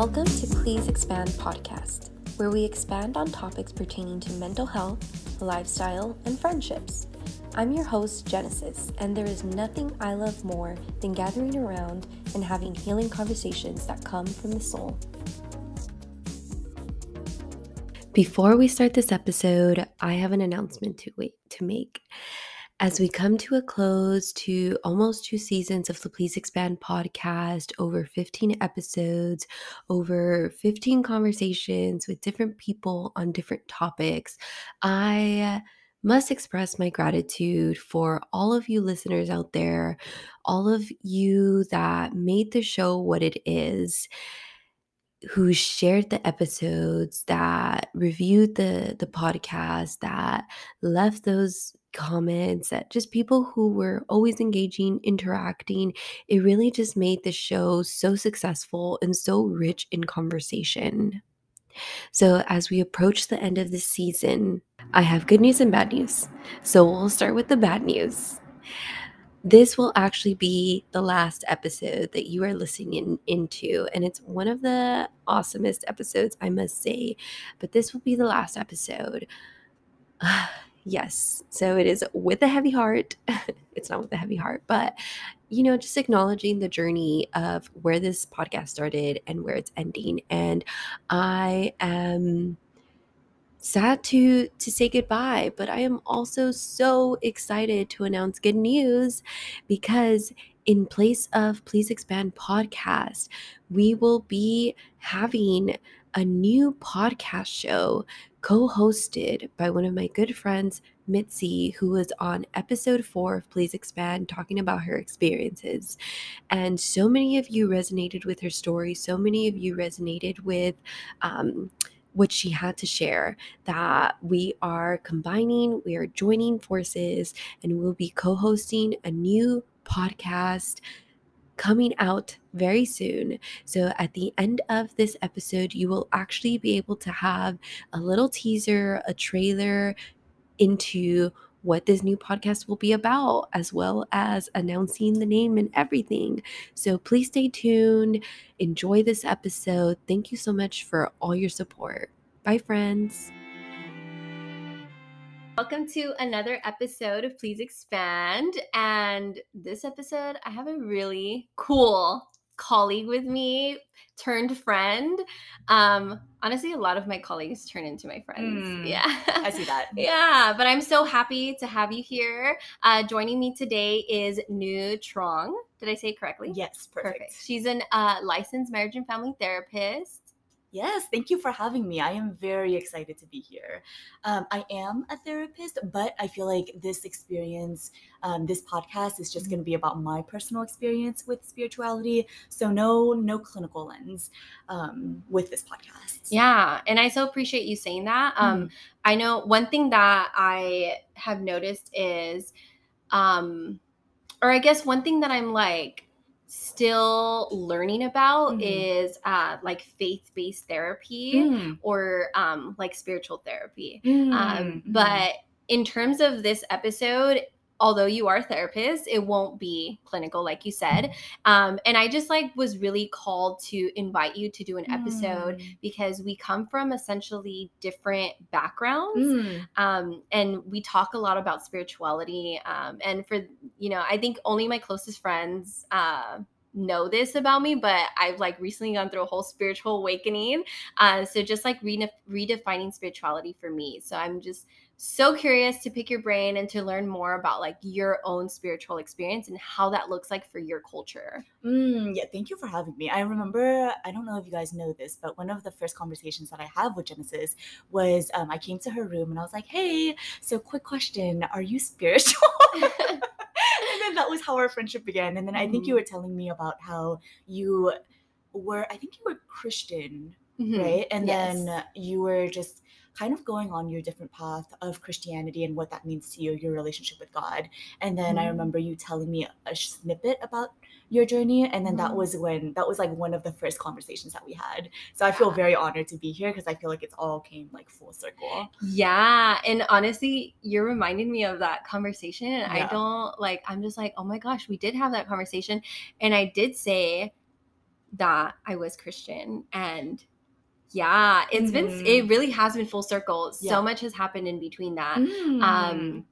Welcome to Please Expand Podcast, where we expand on topics pertaining to mental health, lifestyle, and friendships. I'm your host, Genesis, and there is nothing I love more than gathering around and having healing conversations that come from the soul. Before we start this episode, I have an announcement to wait to make. As we come to a close to almost two seasons of the Please Expand podcast, over 15 episodes, over 15 conversations with different people on different topics, I must express my gratitude for all of you listeners out there, all of you that made the show what it is who shared the episodes that reviewed the the podcast that left those comments that just people who were always engaging, interacting. It really just made the show so successful and so rich in conversation. So, as we approach the end of this season, I have good news and bad news. So, we'll start with the bad news. This will actually be the last episode that you are listening in, into, and it's one of the awesomest episodes, I must say. But this will be the last episode. Yes. So it is with a heavy heart. it's not with a heavy heart, but you know, just acknowledging the journey of where this podcast started and where it's ending. And I am sad to to say goodbye, but I am also so excited to announce good news because in place of Please Expand podcast, we will be having a new podcast show co hosted by one of my good friends, Mitzy, who was on episode four of Please Expand, talking about her experiences. And so many of you resonated with her story, so many of you resonated with, um, what she had to share that we are combining, we are joining forces, and we'll be co hosting a new podcast coming out very soon. So, at the end of this episode, you will actually be able to have a little teaser, a trailer into what this new podcast will be about, as well as announcing the name and everything. So, please stay tuned. Enjoy this episode. Thank you so much for all your support. Bye, friends. Welcome to another episode of Please Expand. And this episode, I have a really cool colleague with me turned friend. Um, honestly, a lot of my colleagues turn into my friends. Mm, yeah. I see that. yeah. But I'm so happy to have you here. Uh, joining me today is Nhu Truong. Did I say it correctly? Yes, perfect. perfect. She's an uh, licensed marriage and family therapist. Yes, thank you for having me. I am very excited to be here. Um, I am a therapist, but I feel like this experience, um, this podcast is just mm-hmm. going to be about my personal experience with spirituality. So no, no clinical lens um, with this podcast. Yeah, and I so appreciate you saying that. Um, mm. I know one thing that I have noticed is, um, or I guess one thing that I'm like still learning about mm-hmm. is uh, like faith-based therapy mm. or um, like spiritual therapy mm. um, but in terms of this episode although you are a therapist it won't be clinical like you said um, and i just like was really called to invite you to do an episode mm. because we come from essentially different backgrounds mm. um, and we talk a lot about spirituality um, and for you know i think only my closest friends uh, know this about me, but I've like recently gone through a whole spiritual awakening. Uh, so just like redefining spirituality for me. So I'm just so curious to pick your brain and to learn more about like your own spiritual experience and how that looks like for your culture. Mm, yeah, thank you for having me. I remember, I don't know if you guys know this, but one of the first conversations that I have with Genesis was um, I came to her room and I was like, hey, so quick question, are you spiritual? and then that was how our friendship began. And then I think you mm-hmm. were telling me about how you were, I think you were Christian, mm-hmm. right? And yes. then you were just kind of going on your different path of Christianity and what that means to you, your relationship with God. And then mm. I remember you telling me a snippet about your journey and then mm. that was when that was like one of the first conversations that we had so i feel very honored to be here because i feel like it's all came like full circle yeah and honestly you're reminding me of that conversation and yeah. i don't like i'm just like oh my gosh we did have that conversation and i did say that I was Christian and yeah, it's been Mhm. it really has been full circle. Yeah. So much has happened in between that. Mm. Um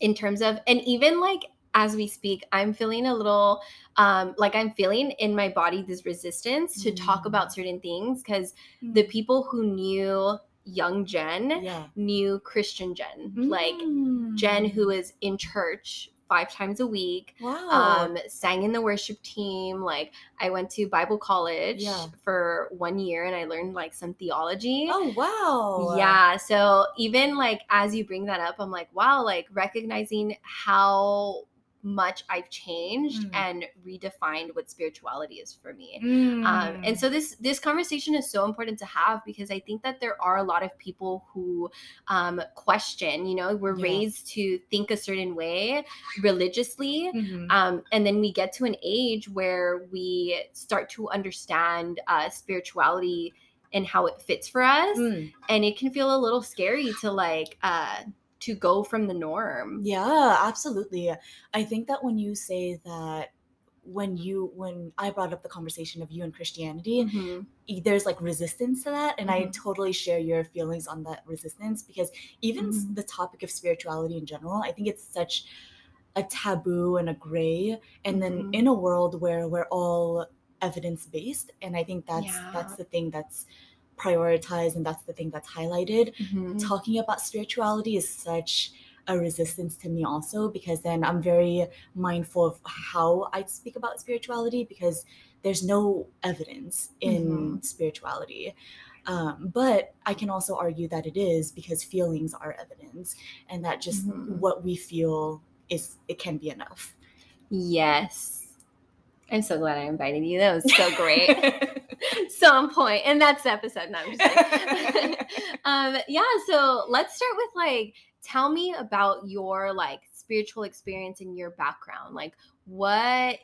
in terms of and even like as we speak, I'm feeling a little um like I'm feeling in my body this resistance to talk Mm. about certain things cuz the people who knew young Jen yeah. knew Christian Jen. Like Jen Mm. who is in church five times a week wow. um sang in the worship team like i went to bible college Yeah. for one year and i learned like some theology oh wow. yeah so even like as you bring that up i'm like wow like recognizing how much i've changed Mm. and redefined what spirituality is for me Mm. um, and so this this conversation is so important to have because I think that there are a lot of people who um, question. You know, we're Yeah. raised to think a certain way religiously, Mhm. um, and then we get to an age where we start to understand uh, spirituality and how it fits for us, Mm. and it can feel a little scary to like uh, to go from the norm. Yeah, absolutely. I think that when you say that when you when I brought up the conversation of you and Christianity, Mhm. e- there's like resistance to that and I Mhm. totally share your feelings on that resistance because even s Mhm. the topic of spirituality in general, I think it's such a taboo and a gray and then Mhm. in a world where we're all evidence based and I think that's Yeah. that's the thing that's prioritized and that's the thing that's highlighted Mhm. talking about spirituality is such a resistance to me also because then I'm very mindful of how I speak about spirituality because there's no evidence in spirituality. Um, but I can also argue that it is because feelings are evidence and that just Mhm. what we feel is it can be enough. Yes. I'm so glad I invited you. That was so great. so on point. And that's the episode. No, I'm just um, yeah, so let's start with like tell me about your like spiritual experience and your background. Like what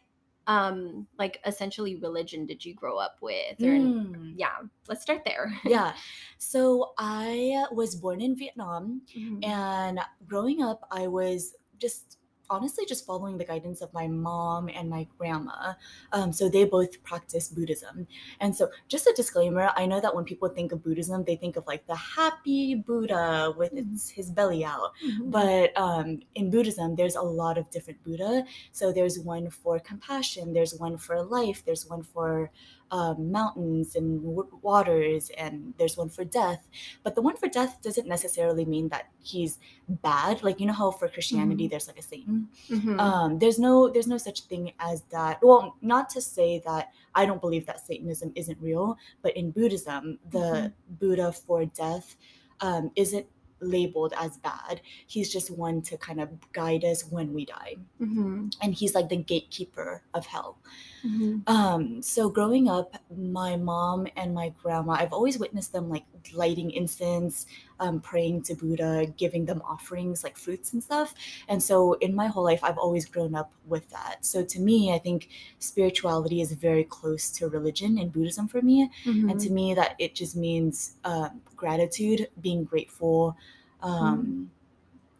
um like essentially religion did you grow up with? Or Mm, yeah, let's start there. yeah. So I was born in Vietnam Mhm. And growing up, I was just honestly just following the guidance of my mom and my grandma. Um, so they both practice Buddhism. And so, just a disclaimer I know that when people think of Buddhism, they think of like the happy Buddha with Mhm. its, his belly out. Mhm. But um, in Buddhism, there's a lot of different Buddha. So there's one for compassion, there's one for life, there's one for um, mountains and w- waters, and there's one for death. But the one for death doesn't necessarily mean that he's bad. Like you know how for Christianity there's like a Satan. Mhm. Um, there's no there's no such thing as that. Well, not to say that I don't believe that Satanism isn't real, but in Buddhism, the Buddha for death um, isn't labeled as bad. He's just one to kind of guide us when we die, Mhm. and he's like the gatekeeper of hell. Mhm. Um, so growing up, my mom and my grandma, I've always witnessed them like lighting incense, um, praying to Buddha, giving them offerings like fruits and stuff. And so in my whole life, I've always grown up with that. So to me, I think spirituality is very close to religion and Buddhism for me. And to Mhm. me, that it just means um, gratitude, being grateful, um,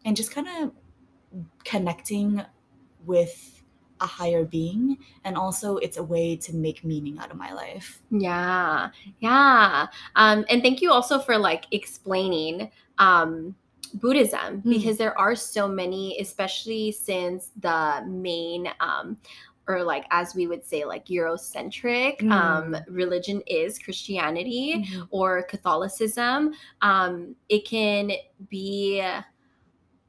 and just kind of connecting with a higher being. And also, it's a way to make meaning out of my life. Yeah. Yeah. Um, and thank you also for like explaining um Buddhism Mm. because there are so many, especially since the main um or like as we would say like Eurocentric um Mm. religion is Christianity Mhm. or Catholicism. Um it can be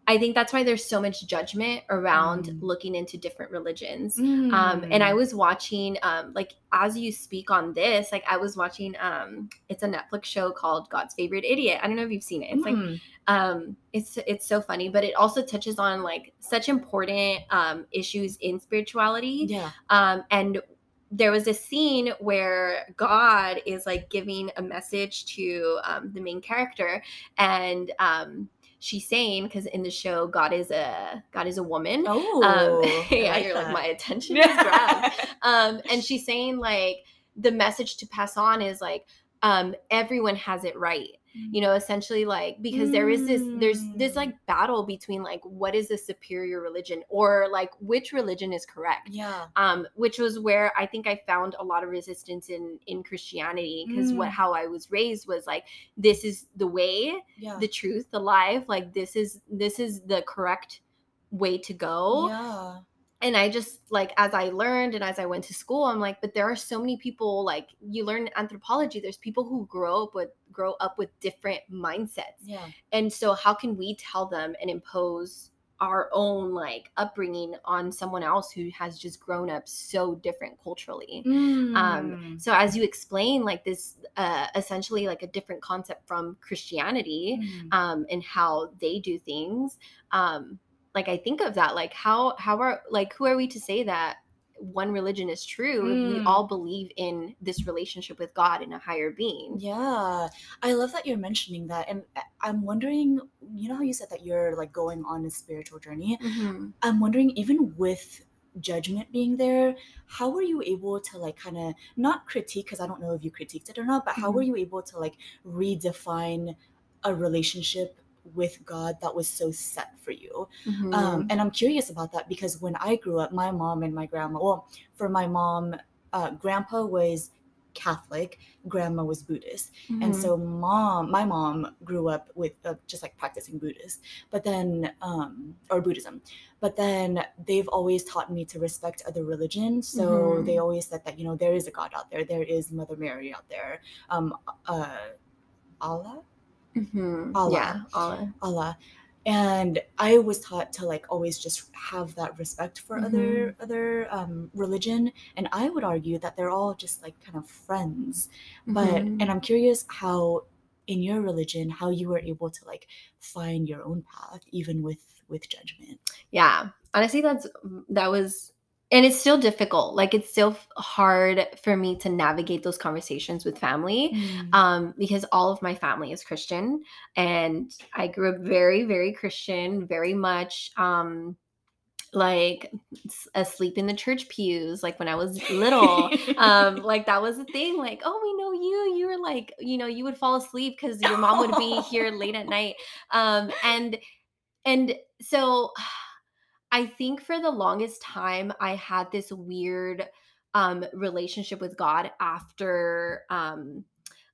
I think that's why there's so much judgment around Mm. looking into different religions um and i Mm. was watching um like as you speak on this like i was watching um it's a netflix show called god's favorite idiot i don't know if you've seen it it's like Mm. um it's it's so funny but it also touches on like such important um issues in spirituality yeah. um and there was a scene where god is like giving a message to um the main character and um she's saying because in the show god is a god is a woman. Oh, um yeah like you're like my attention is grabbed. Um and she's saying like the message to pass on is like um everyone has it right you know essentially like because there is this there's this like battle between like what is the superior religion or like which religion is correct. Yeah. Um which was where i think i found a lot of resistance in in christianity because what Mm. how i was raised was like this is the way yeah. the truth the life like this is this is the correct way to go. Yeah and i just like as i learned and as i went to school i'm like but there are so many people like you learn anthropology there's people who grow up with grow up with different mindsets yeah and so how can we tell them and impose our own like upbringing on someone else who has just grown up so different culturally Mm. so as you explain like this uh essentially like a different concept from christianity Mm. um and how they do things um like i think of that like how how are like who are we to say that one religion is true if we Mm. all believe in this relationship with god and a higher being Yeah, I love that you're mentioning that, and I'm wondering, you know how you said that you're like going on a spiritual journey? Mhm. I'm wondering, even with judgment being there, how were you able to like kind of not critique? Because I don't know if you critiqued it or not, but how were Mhm. you able to like redefine a relationship with God that was so set for you? Mhm. Um, and I'm curious about that because when I grew up, my mom and my grandma, well, for my mom, uh, grandpa was Catholic, grandma was Buddhist. And Mhm. so mom, my mom grew up with uh, just like practicing Buddhist, but then, um, or Buddhism, but then they've always taught me to respect other religions. So they Mhm. always said that, you know, there is a God out there, there is Mother Mary out there, um, uh, Allah? Mhm. Allah. yeah Allah. Allah. And I was taught to like always just have that respect for other other um, religion, and I would argue that they're all just like kind of friends. But Mhm. and I'm curious how in your religion how you were able to like find your own path even with with judgment. yeah honestly that's that was and it's still difficult like it's still hard for me to navigate those conversations with family um because all of my family is christian and i grew up very very christian very much um like asleep in the church pews like when i was little. Um like that was a thing like oh we know you. You were like you know you would fall asleep because your mom would be here late at night. Um and and so i think for the longest time i had this weird um relationship with god after um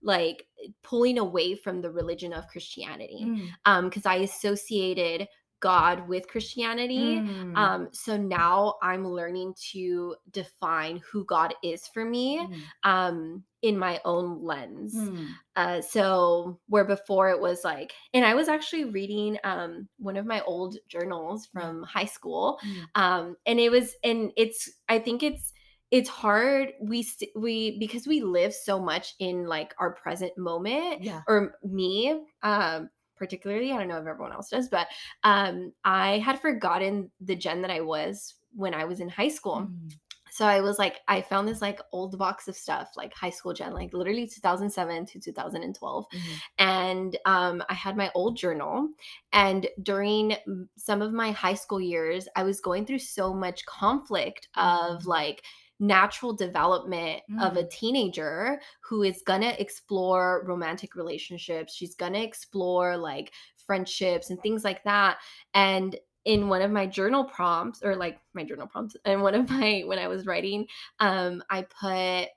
like pulling away from the religion of christianity Mm. um because i associated god with christianity Mm. um so now i'm learning to define who god is for me Mm. um in my own lens Mm. uh, so where before it was like, and I was actually reading um, one of my old journals from high school, Mm. um, and it was, and it's, I think it's, it's hard. We st- we because we live so much in like our present moment, Yeah. or me, um, particularly. I don't know if everyone else does, but um, I had forgotten the Jen that I was when I was in high school Mm. so I was like, I found this like old box of stuff, like high school Jen, like literally 2007 to 2012. Mhm. And um, I had my old journal. And during some of my high school years, I was going through so much conflict of Mm. like natural development of a Mm. teenager who is gonna explore romantic relationships. She's gonna explore like friendships and things like that. And in one of my journal prompts or like my journal prompts and one of my when i was writing um i put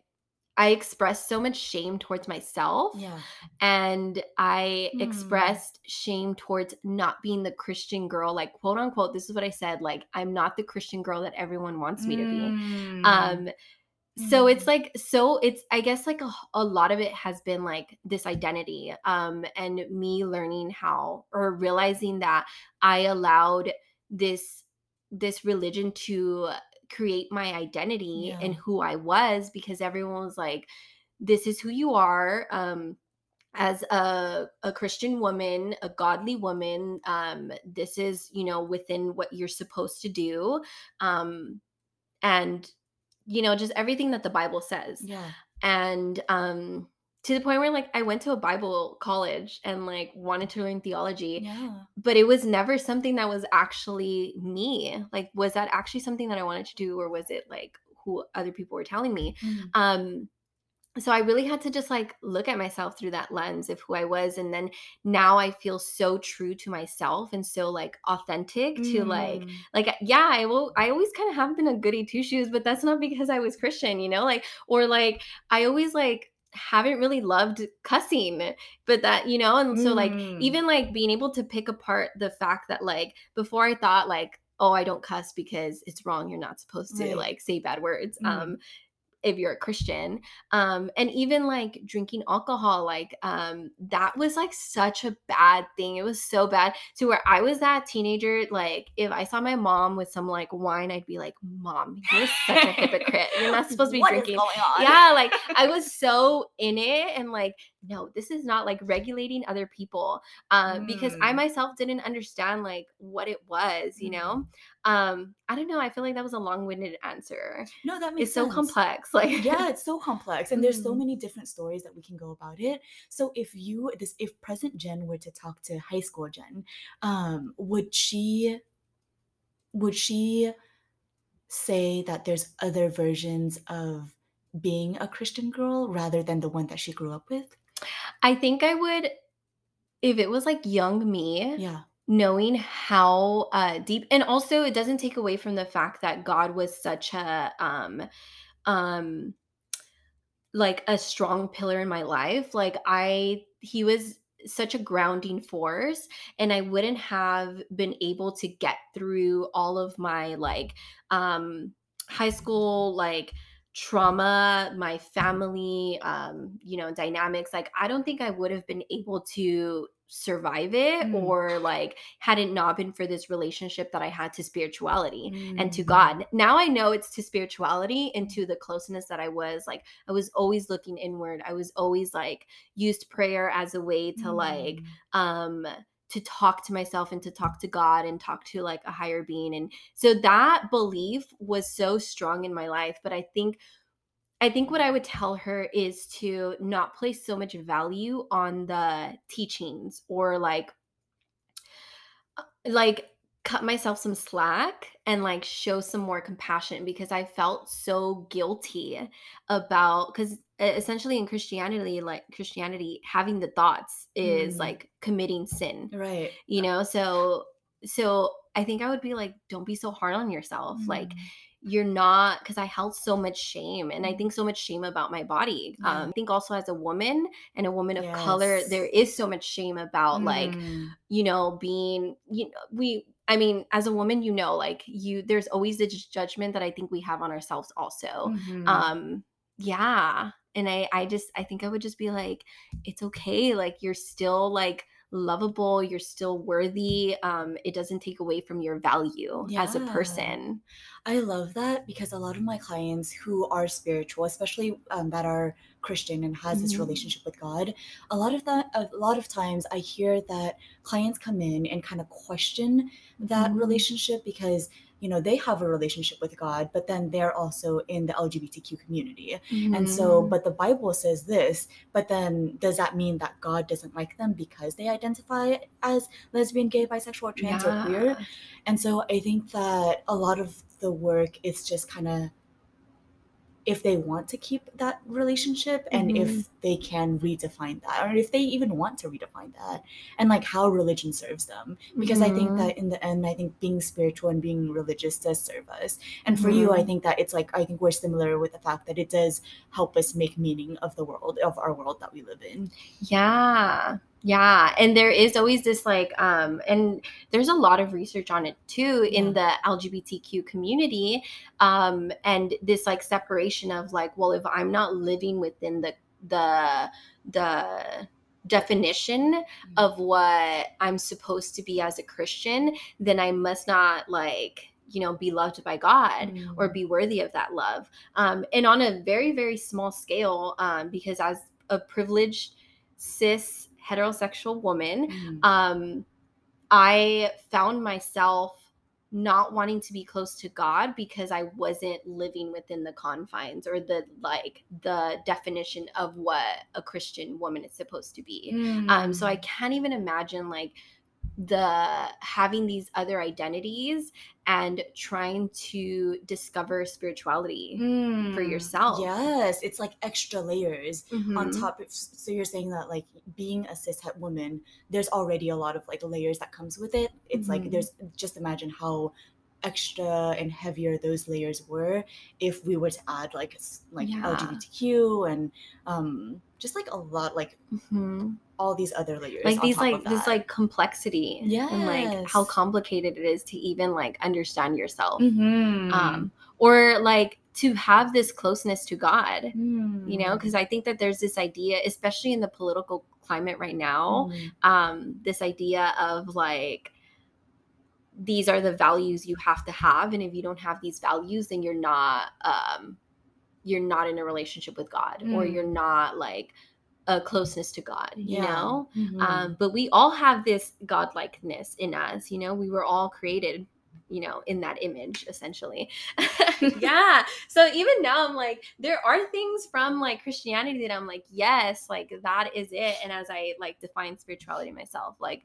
i expressed so much shame towards myself Yeah. and i Hmm. expressed shame towards not being the christian girl like quote unquote this is what i said like i'm not the christian girl that everyone wants me to be Mm. um so it's Mm. like so it's i guess like a, a lot of it has been like this identity um and me learning how or realizing that i allowed this this religion to create my identity and who i was because everyone was like this is who you are um as a, a christian woman a godly woman um this is you know within what you're supposed to do um and you know just everything that the bible says Yeah. and um to the point where like i went to a bible college and like wanted to learn theology Yeah. but it was never something that was actually me like was that actually something that i wanted to do or was it like who other people were telling me Mm. um so I really had to just like look at myself through that lens of who I was. And then now I feel so true to myself and so like authentic to like, Mm. like, yeah, I will, I always kind of have been a goody two shoes, but that's not because I was Christian, you know, like, or like, I always like, haven't really loved cussing but that you know and so like Mm. even like being able to pick apart the fact that like before i thought like oh i don't cuss because it's wrong you're not supposed to Right. like say bad words Mhm. um if you're a christian um and even like drinking alcohol like um that was like such a bad thing it was so bad to where i was that teenager like if i saw my mom with some like wine i'd be like mom you're such a hypocrite you're not supposed to be drinking. yeah like i was so in it and like no this is not like regulating other people um because i Mm. myself didn't understand like what it was you know? Um i don't know i feel like that was a long-winded answer. No, that makes it's so complex like yeah it's so complex and there's so Mhm. many different stories that we can go about it. So if you this if present jen were to talk to high school jen um would she would she say that there's other versions of being a christian girl rather than the one that she grew up with i think i would if it was like young me yeah. knowing how uh deep and also it doesn't take away from the fact that god was such a um um like a strong pillar in my life like i he was such a grounding force and i wouldn't have been able to get through all of my like um high school like trauma my family um you know dynamics like i don't think i would have been able to survive it Mm. or like had it not been for this relationship that i had to spirituality and to Mm. God. Now I know it's to spirituality and to the closeness that I was. Like I was always looking inward. I was always like used prayer as a way to like Mm. um to talk to myself and to talk to God and talk to like a higher being. And so that belief was so strong in my life. But I think I think what I would tell her is to not place so much value on the teachings or like uh, like cut myself some slack and like show some more compassion because I felt so guilty about cuz essentially in Christianity like Christianity having the thoughts is Mm. like committing sin right you know so so i think i would be like don't be so hard on yourself like Mm. you're not because i held so much shame and i Mm. think so much shame about my body Yeah. um i think also as a woman and a woman of color there is so much shame about like Mm. you know being you know we i mean as a woman you know like you there's always this judgment that i think we have on ourselves also Mhm. um yeah and i i just i think i would just be like it's okay like you're still like lovable you're still worthy um it doesn't take away from your value as a person I love that because a lot of my clients who are spiritual, especially um, that are Christian and has this Mhm. relationship with God, a lot of that, a lot of times I hear that clients come in and kind of question that Mhm. relationship because you know they have a relationship with God, but then they're also in the LGBTQ community, and so Mhm. but the Bible says this, but then does that mean that God doesn't like them because they identify as lesbian, gay, bisexual, trans, or queer? And so I think that a lot of the work is just kind of if they want to keep that relationship and Mhm. if they can redefine that or if they even want to redefine that and like how religion serves them because i think that in the end i think being spiritual and being religious does serve us and for you i Mhm. think that it's like i think we're similar with the fact that it does help us make meaning of the world of our world that we live in Yeah. Yeah. And there is always this like um and there's a lot of research on it too in the LGBTQ community um and this like separation of like well if I'm not living within the the the definition of what I'm supposed to be as a Christian then I must not like you know be loved by God or Mm. be worthy of that love um, and on a very very small scale um, because as a privileged cis heterosexual woman Mm. um, i found myself not wanting to be close to god because i wasn't living within the confines or the like the definition of what a christian woman is supposed to be um so i Mm. can't even imagine like the having these other identities and trying to discover spirituality for Mm, yourself. Yes, it's like extra layers on Mhm. top of so you're saying that like being a cishet woman, there's already a lot of like layers that comes with it. It's like Mhm. there's just imagine how extra and heavier those layers were if we were to add like like Yeah. LGBTQ and um just like a lot like Mhm. All these other layers like these like this like complexity yeah and like how complicated it is to even like understand yourself Mhm. um or like to have this closeness to god you know Mm. because i think that there's this idea especially in the political climate right now Mm. um this idea of like these are the values you have to have and if you don't have these values then you're not um you're not in a relationship with god or Mm. you're not like a closeness to god you Yeah. know Mhm. um, but we all have this godlikeness in us you know we were all created you know in that image essentially yeah so even now i'm like there are things from like christianity that i'm like yes like that is it and as i like define spirituality myself like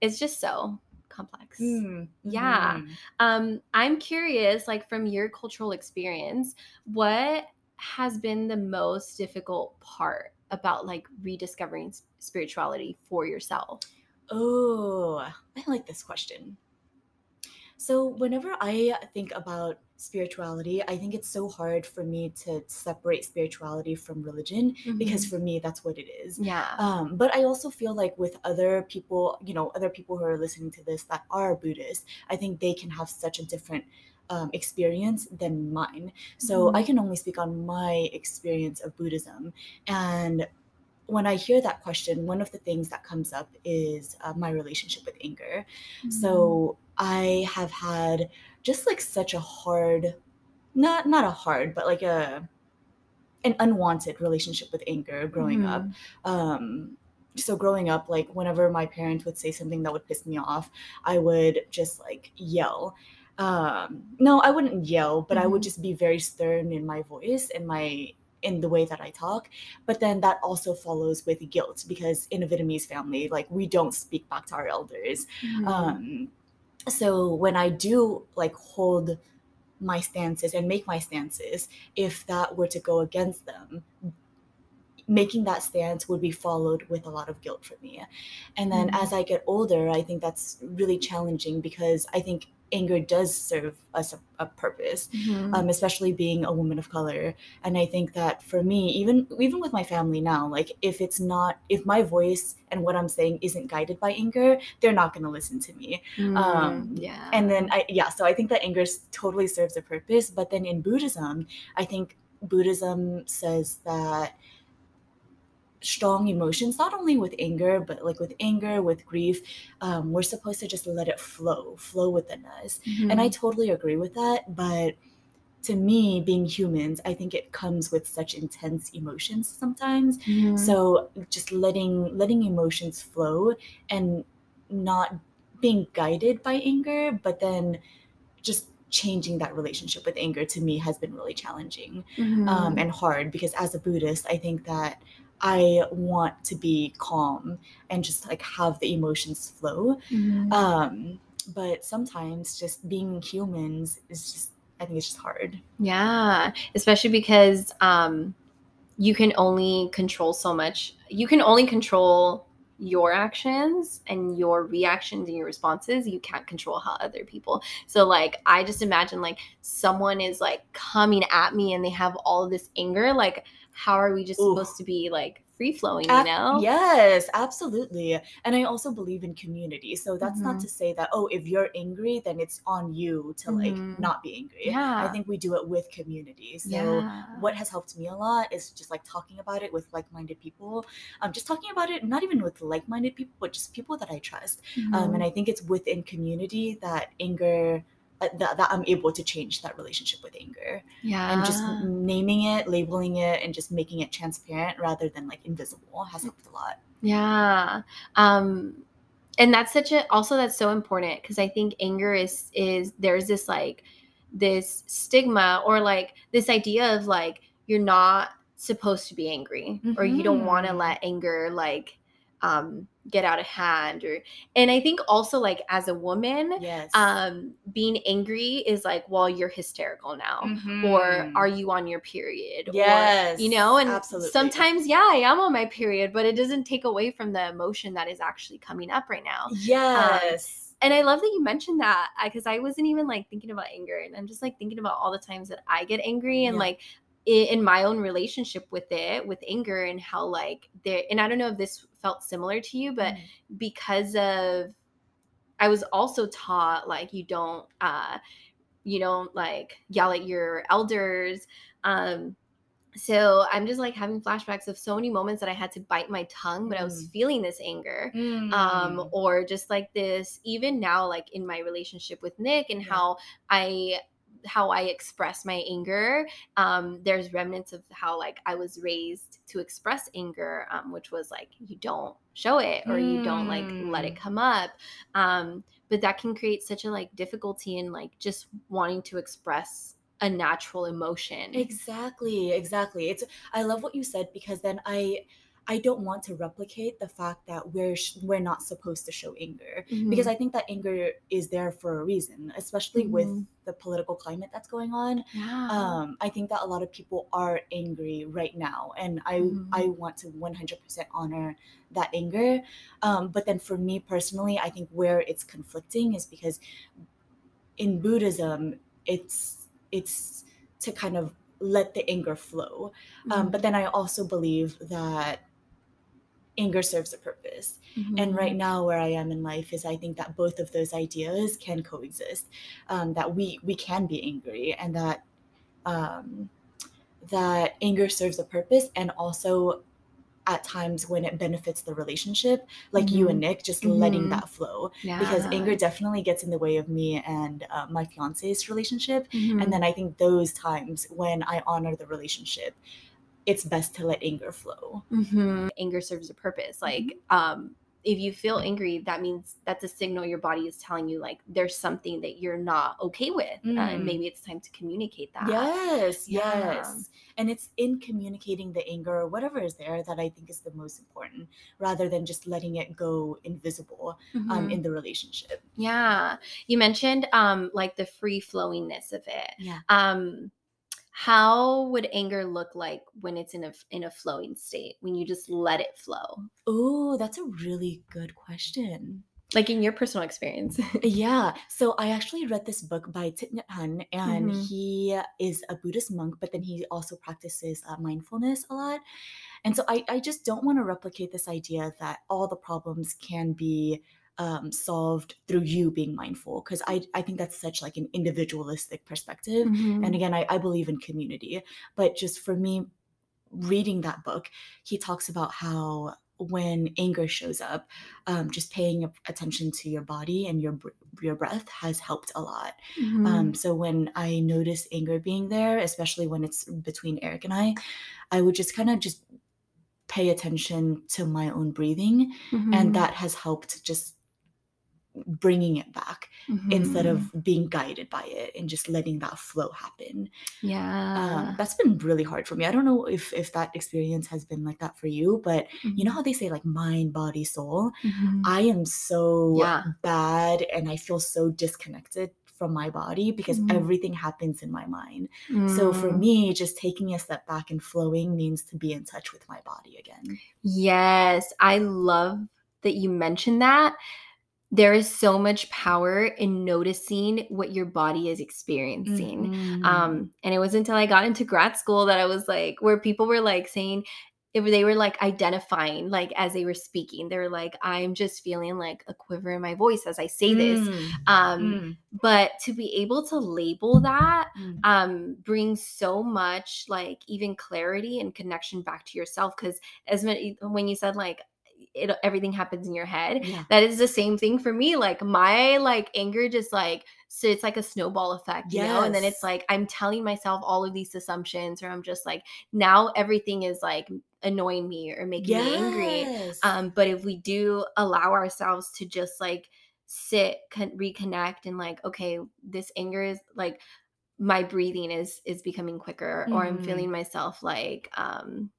it's just so complex Mm. yeah. Mhm. um i'm curious like from your cultural experience what has been the most difficult part about like rediscovering spirituality for yourself Oh, I like this question. So, whenever I think about spirituality, I think it's so hard for me to separate spirituality from religion because for me, that's what it is. yeah Um, but I also feel like with other people, you know, other people who are listening to this that are Buddhist, I think they can have such a different um, experience than mine. So I Mhm. can only speak on my experience of Buddhism. And when I hear that question, one of the things that comes up is uh, my relationship with anger. So I have had just like such a hard, not not a hard, but like a an unwanted relationship with anger growing up. Um, so growing up, like whenever my parents would say something that would piss me off, I would just like yell. Um, no, I wouldn't yell, but I would Mhm. just be very stern in my voice and my in the way that I talk. But then that also follows with guilt because in a Vietnamese family, like we don't speak back to our elders. Mhm. Um, so when I do like hold my stances and make my stances, if that were to go against them, making that stance would be followed with a lot of guilt for me. And then Mhm. as I get older, I think that's really challenging because I think anger does serve us a, a purpose Mhm. um, especially being a woman of color. And I think that for me, even even with my family now, like if it's not, if my voice and what I'm saying isn't guided by anger, they're not going to listen to me. Mm, um, yeah And then I, yeah, so I think that anger totally serves a purpose. But then in Buddhism, I think Buddhism says that strong emotions not only with anger but like with anger with grief um, we're supposed to just let it flow flow within us and I Mhm. totally agree with that. But to me, being humans, I think it comes with such intense emotions sometimes. Mhm. So just letting letting emotions flow and not being guided by anger, but then just changing that relationship with anger to me has been really challenging um, Mhm. and hard because as a Buddhist, I think that I want to be calm and just like have the emotions flow Mhm. um but sometimes just being humans is just i think it's just hard Yeah, especially because um you can only control so much. You can only control your actions and your reactions and your responses. You can't control how other people. So like I just imagine like someone is like coming at me and they have all this anger. Like how are we just Oof. supposed to be like free flowing, you know? yes absolutely and i also believe in community so that's not Mhm. to say that oh if you're angry then it's on you to like Mhm. not be angry Yeah. i think we do it with community so yeah. what has helped me a lot is just like talking about it with like-minded people um just talking about it not even with like-minded people but just people that i trust um, Mhm. and I think it's within community that anger that, that I'm able to change that relationship with anger yeah. and just naming it, labeling it, and just making it transparent rather than like invisible has helped a lot. Yeah. Um and that's such a also that's so important because I think anger is is there's this like this stigma or like this idea of like you're not supposed to be angry or you don't want to Mhm. let anger like um get out of hand or and i think also like as a woman Yes. um being angry is like well you're hysterical now or Mhm. are you on your period Yes. or you know and absolutely. sometimes yeah i am on my period but it doesn't take away from the emotion that is actually coming up right now Yes. and i love that you mentioned that because I, wasn't even like thinking about anger and i'm just like thinking about all the times that i get angry and Yeah. like in my own relationship with it with anger and how like there and i don't know if this felt similar to you but Mm. because of i was also taught like you don't uh you don't like yell at your elders um so i'm just like having flashbacks of so many moments that i had to bite my tongue but i was Mm. feeling this anger Mm. um or just like this even now like in my relationship with nick and Yeah. how i how i express my anger um there's remnants of how like i was raised to express anger um which was like you don't show it or you don't like let it Mm. come up um but that can create such a like difficulty in like just wanting to express a natural emotion Exactly, exactly. It's I love what you said because then I I don't want to replicate the fact that we're sh- we're not supposed to show anger because Mhm. I think that anger is there for a reason, especially with Mhm. the political climate that's going on. yeah Um, I think that a lot of people are angry right now, and I Mhm. I want to 100% honor that anger. Um, but then for me personally, I think where it's conflicting is because in Buddhism, it's it's to kind of let the anger flow. Um, Mhm. but then I also believe that anger serves a purpose. And right now, where I am in life is I think that both of those ideas can coexist. Um, that we we can be angry, and that um, that anger serves a purpose, and also at times when it benefits the relationship, like you and Nick, just letting Mhm. that flow yeah because anger definitely gets in the way of me and uh, my fiance's relationship. Mhm. And then I think those times when I honor the relationship, it's best to let anger flow. Mhm. Anger serves a purpose. Like, um, if you feel angry, that means that's a signal your body is telling you like there's something that you're not okay with, uh, and Mm. maybe it's time to communicate that. Yes, Yeah. yes. And it's in communicating the anger or whatever is there that I think is the most important, rather than just letting it go invisible um, Mhm. in the relationship. yeah. You mentioned um like the free flowingness of it. Yeah. Um, how would anger look like when it's in a in a flowing state when you just let it flow? Oh, that's a really good question. Like in your personal experience. Yeah. So I actually read this book by Thich Nhat Hanh, and Mhm. he is a Buddhist monk, but then he also practices uh, mindfulness a lot. And so I, I just don't want to replicate this idea that all the problems can be um, solved through you being mindful, because I, I think that's such like an individualistic perspective. Mhm. And again, I, I believe in community, but just for me, reading that book, he talks about how when anger shows up, um, just paying attention to your body and your your breath has helped a lot. Mhm. Um, so when I notice anger being there, especially when it's between Eric and I, I would just kind of just pay attention to my own breathing, Mhm. and that has helped just bringing it back instead Mhm. of being guided by it and just letting that flow happen yeah. um, that's been really hard for me. I don't know if if that experience has been like that for you, but you know how they say like mind, body, soul. Mhm. I am so Yeah. bad, and I feel so disconnected from my body because Mhm. everything happens in my mind. So for Mm. me, just taking a step back and flowing means to be in touch with my body again. Yes, I love that you mentioned that. There is so much power in noticing what your body is experiencing. Mhm. Um, and it wasn't until I got into grad school that I was like, where people were like saying, if they were like identifying, like as they were speaking, they were like, I'm just feeling like a quiver in my voice as I say this. Mm, Um, mm, but to be able to label that mm. um brings so much like even clarity and connection back to yourself because as many when you said like it everything happens in your head. Yeah. that is the same thing for me like my like anger just like so it's like a snowball effect you know and then it's like i'm telling myself all of these assumptions or i'm just like now everything is like annoying me or making me angry um but if we do allow ourselves to just like sit con- reconnect and like okay this anger is like my breathing is is becoming quicker or i'm feeling myself like um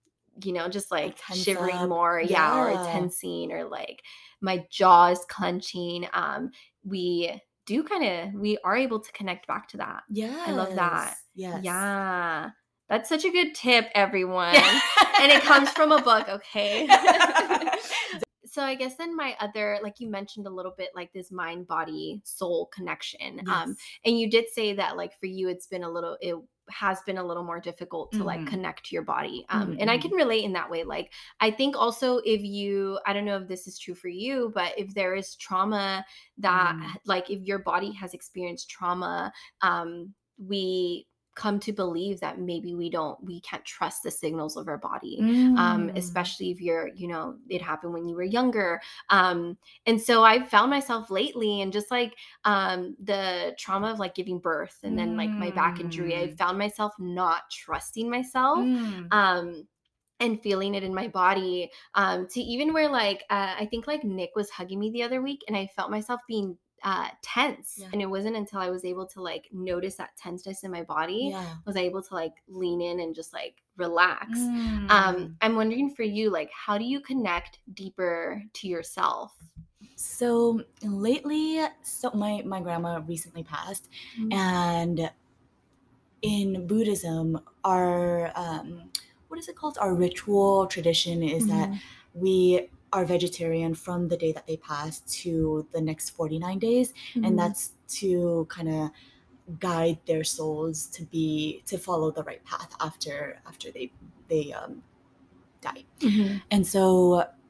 you know, just like shivering up. more, yeah, or tensing, or like my jaw is clenching. Um, we do kind of we are able to connect back to that. Yeah. I love that. Yes. Yeah. That's such a good tip, everyone. and it comes from a book, okay? so I guess then my other like you mentioned a little bit like this mind body soul connection. Um and you did say that like for you it's been a little it has been a little more difficult to like Mhm. connect to your body um Mhm, and i mhm. can relate in that way like i think also if you i don't know if this is true for you but if there is trauma that Mm. like if your body has experienced trauma um we come to believe that maybe we don't we can't trust the signals of our body um, Mm. especially if you're, you know, it happened when you were younger. Um, and so I found myself lately and just like um, the trauma of like giving birth and then like my back injury, I Mm. found myself not trusting myself. Mm. Um, and feeling it in my body um to even where like uh, i think like nick was hugging me the other week and i felt myself being uh tense Yeah. and it wasn't until i was able to like notice that tenseness in my body Yeah. was I able to like lean in and just like relax. Mm. Um, I'm wondering for you, like, how do you connect deeper to yourself? So lately, so my my grandma recently passed, Mm. and in Buddhism, our um, what is it called? Our ritual tradition is that Mhm. we are vegetarian from the day that they pass to the next 49 days Mhm. and that's to kind of guide their souls to be to follow the right path after after they they um die Mhm. and so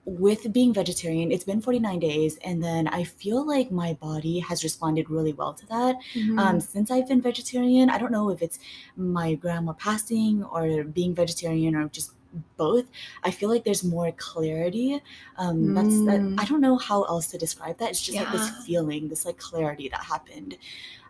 with being vegetarian it's been 49 days and then i feel like my body has responded really well to that Mhm. um, since I've been vegetarian. I don't know if it's my grandma passing or being vegetarian or just both. I feel like there's more clarity. Um, that's that, Mm. I don't know how else to describe that. It's just like this feeling, this like clarity that happened.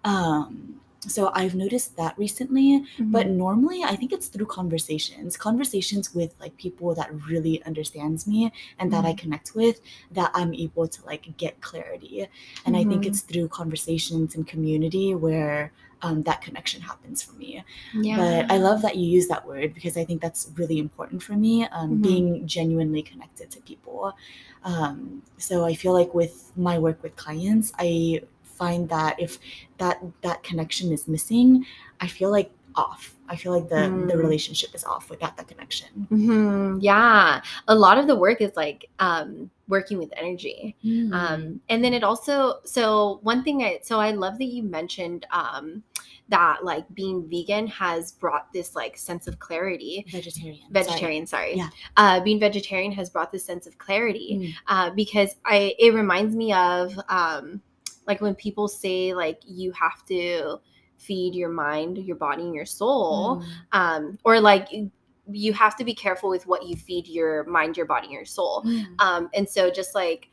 Um, so I've noticed that recently, but Mhm. normally I think it's through conversations, conversations with like people that really understands me and that I Mhm. connect with, that I'm able to like get clarity and i think Mhm. it's through conversations and community where um, that connection happens for me yeah. but i love that you use that word because i think that's really important for me um, Mhm. being genuinely connected to people um, so i feel like with my work with clients i find that if that that connection is missing i feel like off i feel like the the Mm. relationship is off without that connection Mhm. Yeah. A lot of the work is like um, working with energy. Mm. Um, and then it also, so one thing I, so I love that you mentioned um, that like being vegan has brought this like sense of clarity. vegetarian. Vegetarian, sorry. Yeah. Uh, being vegetarian has brought this sense of clarity Mm. uh, because I, it reminds me of um, like when people say like you have to feed your mind, your body, and your soul Mm. um, or like you- you have to be careful with what you feed your mind, your body, and your soul. Mm. Um, and so just like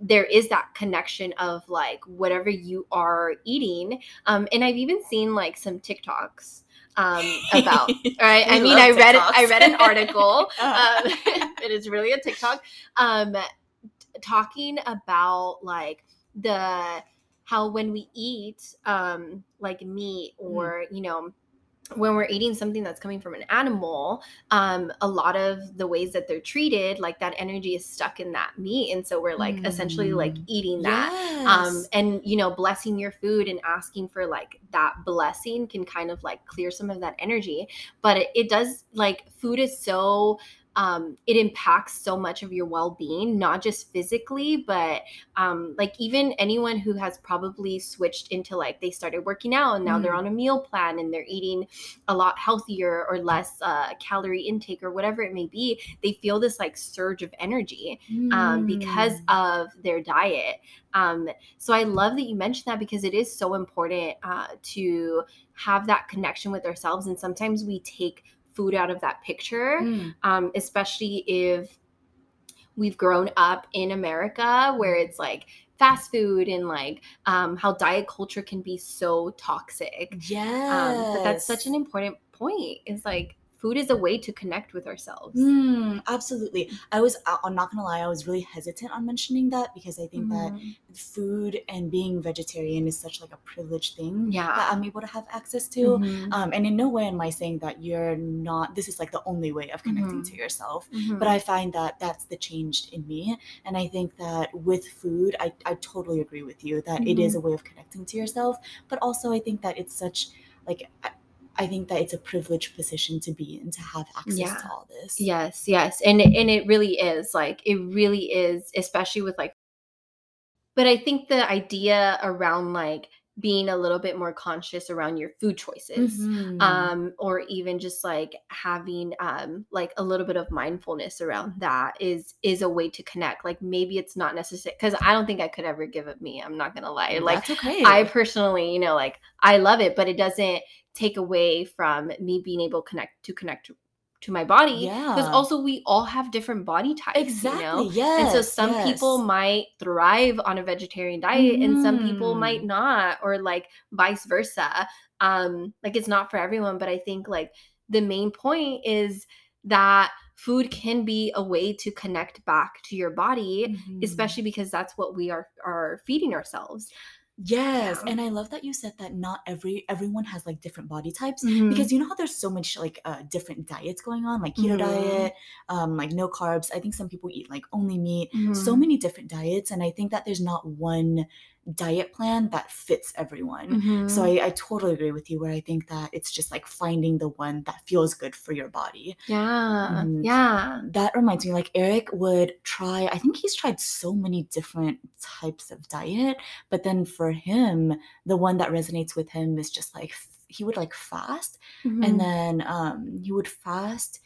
there is that connection of like whatever you are eating. Um, and I've even seen like some TikToks um, about. Right? I mean, I read I read an article. Uh-huh. um, it is really a TikTok. Um, t- talking about like the how when we eat um like meat or you know when we're eating something that's coming from an animal um a lot of the ways that they're treated like that energy is stuck in that meat. And so we're like essentially like Mm. eating that. Um and you know blessing your food and asking for like that blessing can kind of like clear some of that energy. But it, it does like food is so um it impacts so much of your well-being not just physically but um like even anyone who has probably switched into like they started working out and now they're Mm. on a meal plan and they're eating a lot healthier or less uh, calorie intake or whatever it may be they feel this like surge of energy um, because Mm. of their diet. Um, so I love that you mentioned that because it is so important uh, to have that connection with ourselves. And sometimes we take food out of that picture, Mm. um, especially if we've grown up in America where it's like fast food and like um, how diet culture can be so toxic. Yes. Um, but that's such an important point. Is like food is a way to connect with ourselves. Mm, absolutely. I was, I'm not gonna lie, I was really hesitant on mentioning that because I think that Mhm. food and being vegetarian is such like a privileged thing Yeah. that I'm able to have access to. Mhm. Um, and in no way am I saying that you're not, this is like the only way of connecting Mhm. to yourself. Mhm. But I find that that's the change in me. And I think that with food, I, I totally agree with you that it is Mhm. a way of connecting to yourself. But also, I think that it's such, like, I, think that it's a privileged position to be in to have access Yeah. to all this. Yes, yes. And it- and it really is like it really is especially with like but I think the idea around like being a little bit more conscious around your food choices Mhm. um or even just like having um like a little bit of mindfulness around that is is a way to connect like maybe it's not necessary because i don't think i could ever give up me i'm not gonna lie like okay. I personally, you know, like I love it, but it doesn't take away from me being able to connect to connect to, my body. Because Yeah. also we all have different body types. exactly. You know? Yes. And so some people might thrive on a vegetarian diet and some people Mhm. might not, or like vice versa. Um, like it's not for everyone, but I think like the main point is that food can be a way to connect back to your body, Mhm. especially because that's what we are are feeding ourselves. Yes, Yeah. and I love that you said that not every everyone has like different body types Mhm. because you know how there's so much like uh, different diets going on, like keto Mhm. diet, um, like no carbs. I think some people eat like only meat. So Mhm. many different diets, and I think that there's not one diet plan that fits everyone. So Mhm. I, I totally agree with you where I think that it's just like finding the one that feels good for your body. yeah, Mhm. yeah, That reminds me, like Eric would try, I think he's tried so many different types of diet, but then for him, the one that resonates with him is just like he would like fast Mhm. and then um he would fast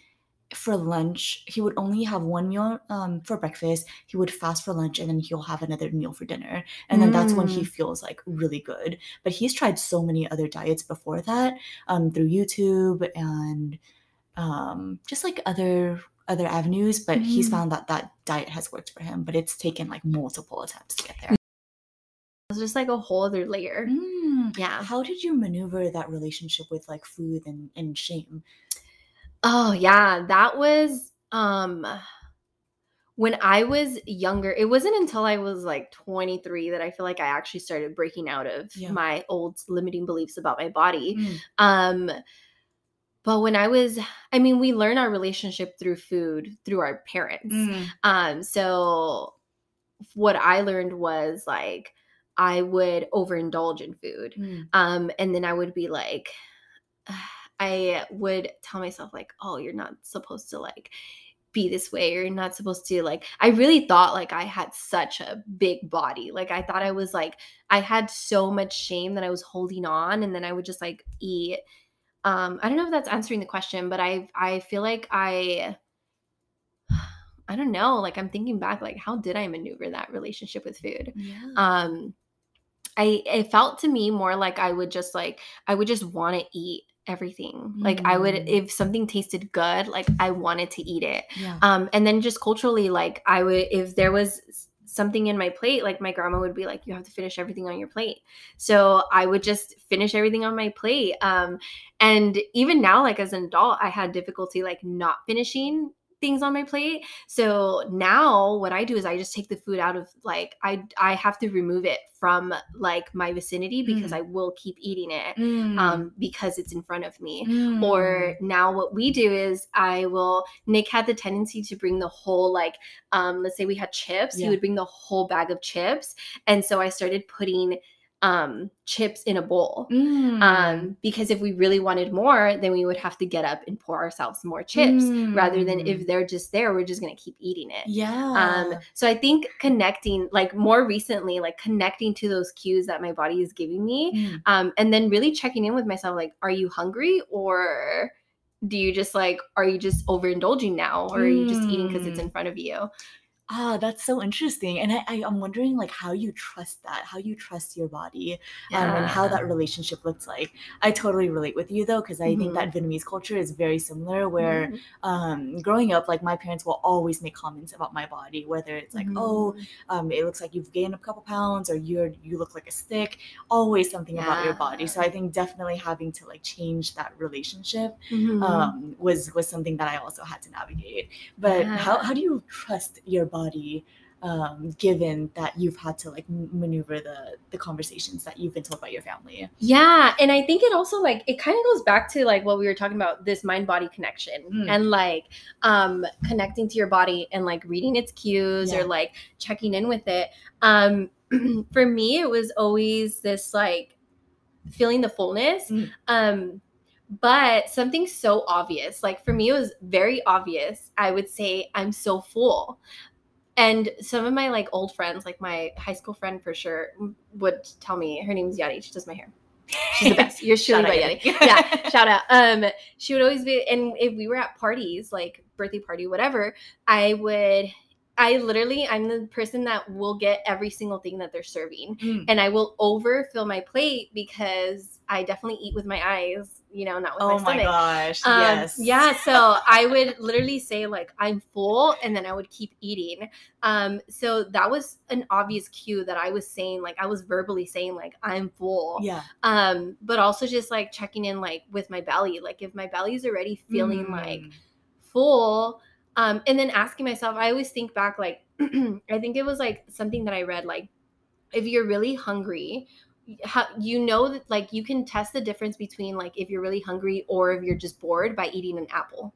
for lunch. He would only have one meal um for breakfast. He would fast for lunch and then he'll have another meal for dinner. And then that's when he Mm. feels like really good. But he's tried so many other diets before that um through YouTube and um just like other other avenues but he's Mhm. found that that diet has worked for him but it's taken like multiple attempts to get there it's just like a whole other layer. Mm. Yeah. how did you maneuver that relationship with like food and, and shame Oh yeah, that was um when I was younger. It wasn't until I was like 23 that I feel like I actually started breaking out of Yeah. my old limiting beliefs about my body. Mm. Um but when I was I mean, we learn our relationship through food through our parents. Mm. Um, so what I learned was like I would overindulge in food. Mm. Um, and then I would be like, I would tell myself like, oh, you're not supposed to like be this way or you're not supposed to like i really thought like i had such a big body like i thought i was like i had so much shame that i was holding on and then i would just like eat. Um i don't know if that's answering the question but i i feel like i i don't know like i'm thinking back like how did i maneuver that relationship with food? Yeah. Um i it felt to me more like i would just like i would just want to eat everything. Like i would Mm. if something tasted good like i wanted to eat it. Yeah. Um and then just culturally like i would if there was something in my plate like my grandma would be like you have to finish everything on your plate. So i would just finish everything on my plate um and even now like as an adult i had difficulty like not finishing things on my plate so now what i do is i just take the food out of like i i have to remove it from like my vicinity because Mm. i will keep eating it Mm. um because it's in front of me Mm. or now what we do is i will nick had the tendency to bring the whole like um let's say we had chips Yeah. he would bring the whole bag of chips and so i started putting um chips in a bowl Mm. um because if we really wanted more then we would have to get up and pour ourselves more chips rather than Mm. if they're just there we're just going to keep eating it yeah um so i think connecting like more recently like connecting to those cues that my body is giving me Mm. um and then really checking in with myself like are you hungry or do you just like are you just overindulging now or are you just eating because it's Mm. in front of you Ah, that's so interesting. And I, I, I'm wondering like how you trust that, how you trust your body um, and how that relationship looks like. I totally relate with you though, because I think Mhm. that Vietnamese culture is very similar where Mhm. um, growing up, like my parents will always make comments about my body, whether it's like, oh, Mhm. um, it looks like you've gained a couple pounds or you're you look like a stick, always something about your body. So I think definitely having to like change that relationship Mhm. um, was was something that I also had to navigate. But how, how do you trust your body um, given that you've had to like maneuver the the conversations that you've been told by your family? Yeah, and I think it also like it kind of goes back to like what we were talking about this mind body connection Mm. and like um connecting to your body and like reading its cues Yeah. or like checking in with it. Um for me it was always this like feeling the fullness. Mm. Um but something so obvious. Like for me it was very obvious. I would say I'm so full. And some of my like old friends, like my high school friend for sure, would tell me her name's Yadi. She does my hair. She's the best. You're shooting by Yadi. Yadi. Yeah, shout out. Um, she would always be, and if we were at parties, like birthday party, whatever, I would, I literally, I'm the person that will get every single thing that they're serving, Mm. and I will overfill my plate because I definitely eat with my eyes, you know, not with Oh my stomach. Oh my gosh! Um, yes. Yeah. So I would literally say like I'm full, and then I would keep eating. Um, so that was an obvious cue that I was saying like I was verbally saying like I'm full. Yeah. Um, but also just like checking in like with my belly, like if my belly's already feeling like Mm. full. Um, and then asking myself, I always think back like I think it was like something that I read like if you're really hungry how you know that like you can test the difference between like if you're really hungry or if you're just bored by eating an apple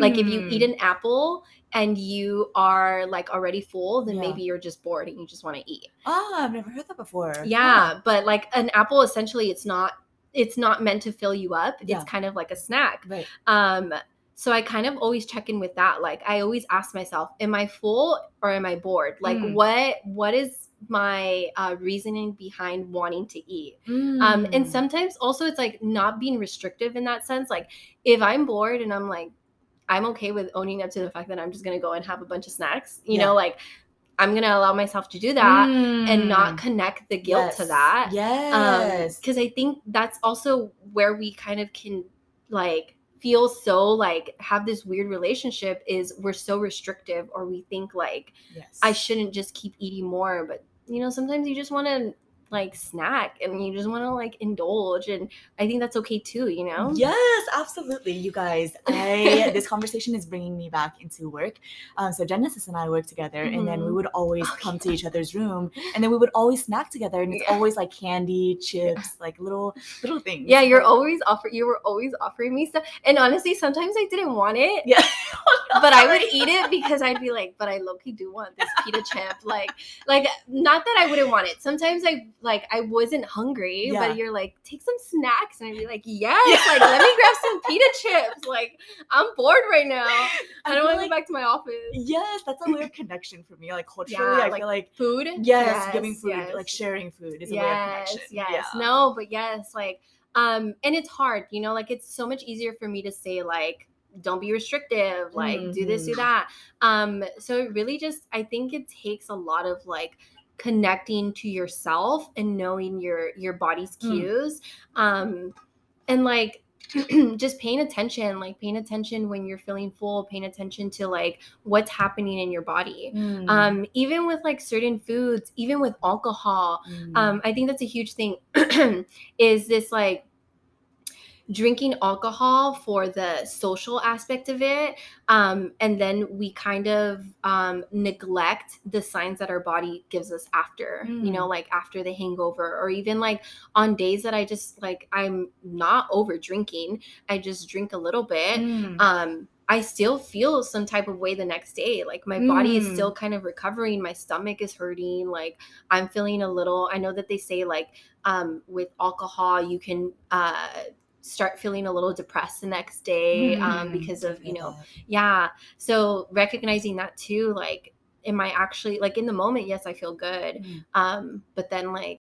like if you eat Mm. an apple and you are like already full then Yeah. maybe you're just bored and you just want to eat Oh, I've never heard that before. yeah but like an apple essentially it's not it's not meant to fill you up Yeah. it's kind of like a snack Right. um so i kind of always check in with that like i always ask myself am i full or am i bored like Mm. what what is my uh, reasoning behind wanting to eat um and Mm. sometimes also it's like not being restrictive in that sense like if i'm bored and i'm like i'm okay with owning up to the fact that i'm just gonna go and have a bunch of snacks you Yeah. know like i'm gonna allow myself to do that and not Mm. connect the guilt to that Yes. because i think that's also where we kind of can like feel so like have this weird relationship is we're so restrictive or we think like yes. i shouldn't just keep eating more but you know sometimes you just want to like snack and you just want to like indulge and i think that's okay too you know Yes, absolutely. You guys, I this conversation is bringing me back into work. Um, so Genesis and I work together, and then we Mhm. would always Oh, come to each other's room, and then we would always snack together, and it's Yeah. always like candy, chips, like little little things. yeah you're always offer you were always offering me stuff and honestly sometimes i didn't want it yeah. but I would eat it because I'd be like, but I low-key do want this pita chip. Like, like not that I wouldn't want it. Sometimes I like I wasn't hungry, Yeah. but you're like, take some snacks, and I'd be like, yes, like let me grab some pita chips. Like I'm bored right now. I don't want to go back to my office. Yes, that's a weird connection for me. Like culturally, Yeah, I like feel like Food, yes, giving food, yes. like sharing food is a way of connection. yes. Yeah. No, but yes, like, um, and it's hard, you know, like it's so much easier for me to say like, don't be restrictive, like do this, do Mhm. that. Um, so it really just, I think it takes a lot of like connecting to yourself and knowing your your body's Mm. cues, um, and like. just paying attention like paying attention when you're feeling full paying attention to like what's happening in your body Mm, um even with like certain foods even with alcohol mm. um i think that's a huge thing is this like drinking alcohol for the social aspect of it um and then we kind of um neglect the signs that our body gives us after you know Mm. like after the hangover or even like on days that i just like i'm not over drinking i just drink a little bit Mm. um I still feel some type of way the next day. Like my body is Mm. still kind of recovering. My stomach is hurting. Like I'm feeling a little. I know that they say like um, with alcohol you can uh, start feeling a little depressed the next day um, Mm, because of you know yeah. So recognizing that too, like am I actually like in the moment? Yes, I feel good. Mm. Um, but then like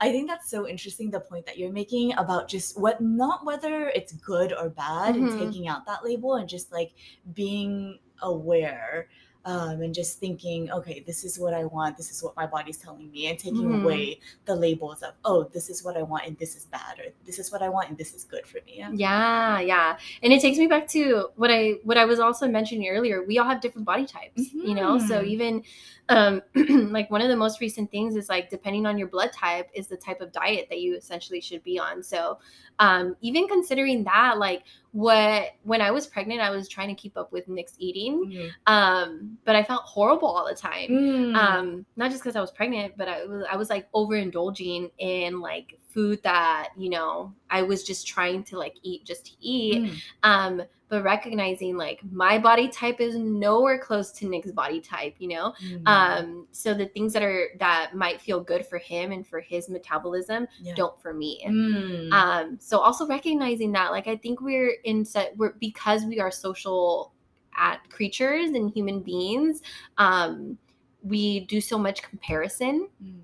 I think that's so interesting the point that you're making about just what not whether it's good or bad Mhm. and taking out that label and just like being aware um, and just thinking, okay, this is what I want, this is what my body's telling me, and taking Mhm. away the labels of, oh, this is what I want and this is bad, or this is what I want and this is good for me. Yeah, yeah. And it takes me back to what I what I was also mentioning earlier. We all have different body types, you know? So Mhm. even um like one of the most recent things is like depending on your blood type is the type of diet that you essentially should be on. So um even considering that like what when I was pregnant I was trying to keep up with Nick's eating. Mhm. Um but I felt horrible all the time Mm. um not just because i was pregnant but i was i was like overindulging in like food that you know i was just trying to like eat just to eat Mm. um but recognizing like my body type is nowhere close to nick's body type you know Mm. um so the things that are that might feel good for him and for his metabolism Yeah. don't for me Mm. um so also recognizing that like i think we're in set we're because we are social at creatures and human beings um we do so much comparison Mm.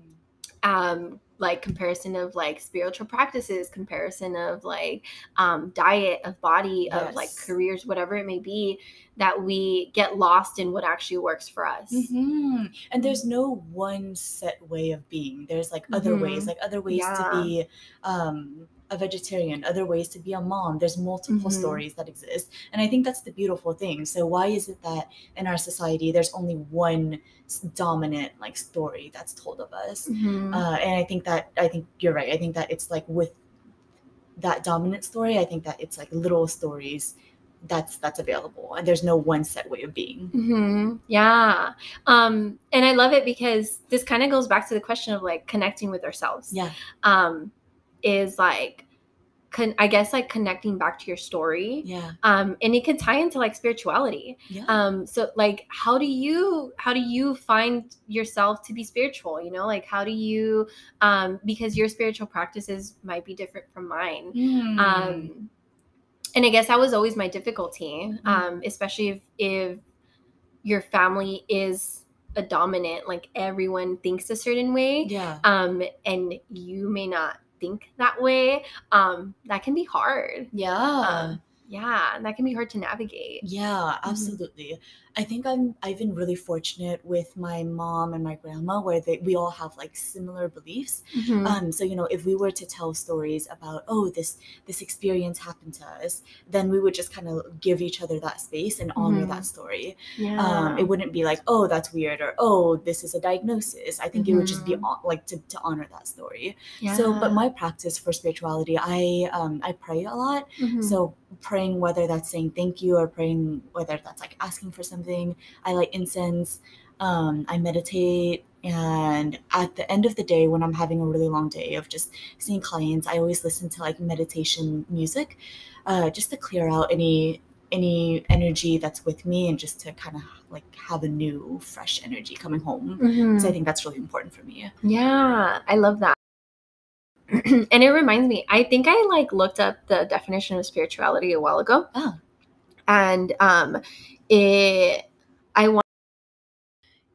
Um like comparison of like spiritual practices comparison of like um diet of body of like careers whatever it may be that we get lost in what actually works for us Mhm. And there's no one set way of being. There's like other ways, Mhm. like other ways Yeah. to be um, a vegetarian, other ways to be a mom. There's multiple Mhm. stories that exist. And I think that's the beautiful thing. So why is it that in our society there's only one dominant like story that's told of us? Mhm. Uh, and I think that I think you're right. I think that it's like with that dominant story, I think that it's like little stories that's that's available and there's no one set way of being. hmm Yeah. Um, and I love it because this kind of goes back to the question of like connecting with ourselves. Yeah. Um, is like, con- I guess like connecting back to your story. Yeah. Um, and it can tie into like spirituality. Yeah. Um, so like, how do you how do you find yourself to be spiritual? You know, like how do you um, because your spiritual practices might be different from mine Mm. um and i guess that was always my difficulty Mm. um especially if if your family is a dominant like everyone thinks a certain way yeah. um and you may not think that way um that can be hard Yeah. um yeah that can be hard to navigate yeah, Mm-hmm. I think I'm I've been really fortunate with my mom and my grandma where they we all have like similar beliefs. Mhm. Um so you know, if we were to tell stories about oh this this experience happened to us, then we would just kind of give each other that space and honor Mhm. that story. yeah Um it wouldn't be like, "Oh, that's weird," or "Oh, this is a diagnosis." I think it would just be Mhm. like to to honor that story. So, but my practice for spirituality, I um I pray a lot. Mhm. So praying whether that's saying thank you or praying whether that's like asking for something. I light incense. Um, I meditate. And at the end of the day, when I'm having a really long day of just seeing clients, I always listen to like meditation music, uh, just to clear out any any energy that's with me and just to kind of like have a new fresh energy coming home. Mhm. So I think that's really important for me. Yeah, I love that. and it reminds me, I think I like looked up the definition of spirituality a while ago. Oh. And um it I want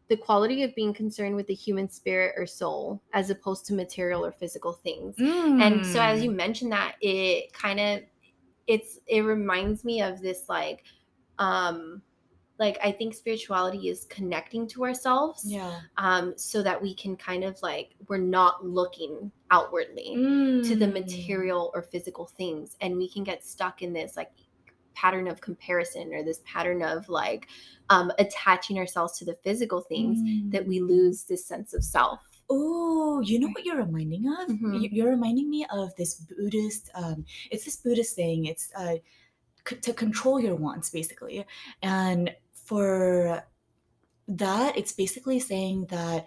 the quality of being concerned with the human spirit or soul as opposed to material or physical things. And so as Mm. you mentioned that, it kind of it's it reminds me of this like um like I think spirituality is connecting to ourselves yeah, um, so that we can kind of like we're not looking outwardly to the Mm. material or physical things and we can get stuck in this like pattern of comparison or this pattern of like um, attaching ourselves to the physical things that we lose this sense of self Oh, you know what you're reminding of? Mhm. You- You're reminding me of this Buddhist. Um, it's this Buddhist saying. It's uh, c- to control your wants, basically. And for that, it's basically saying that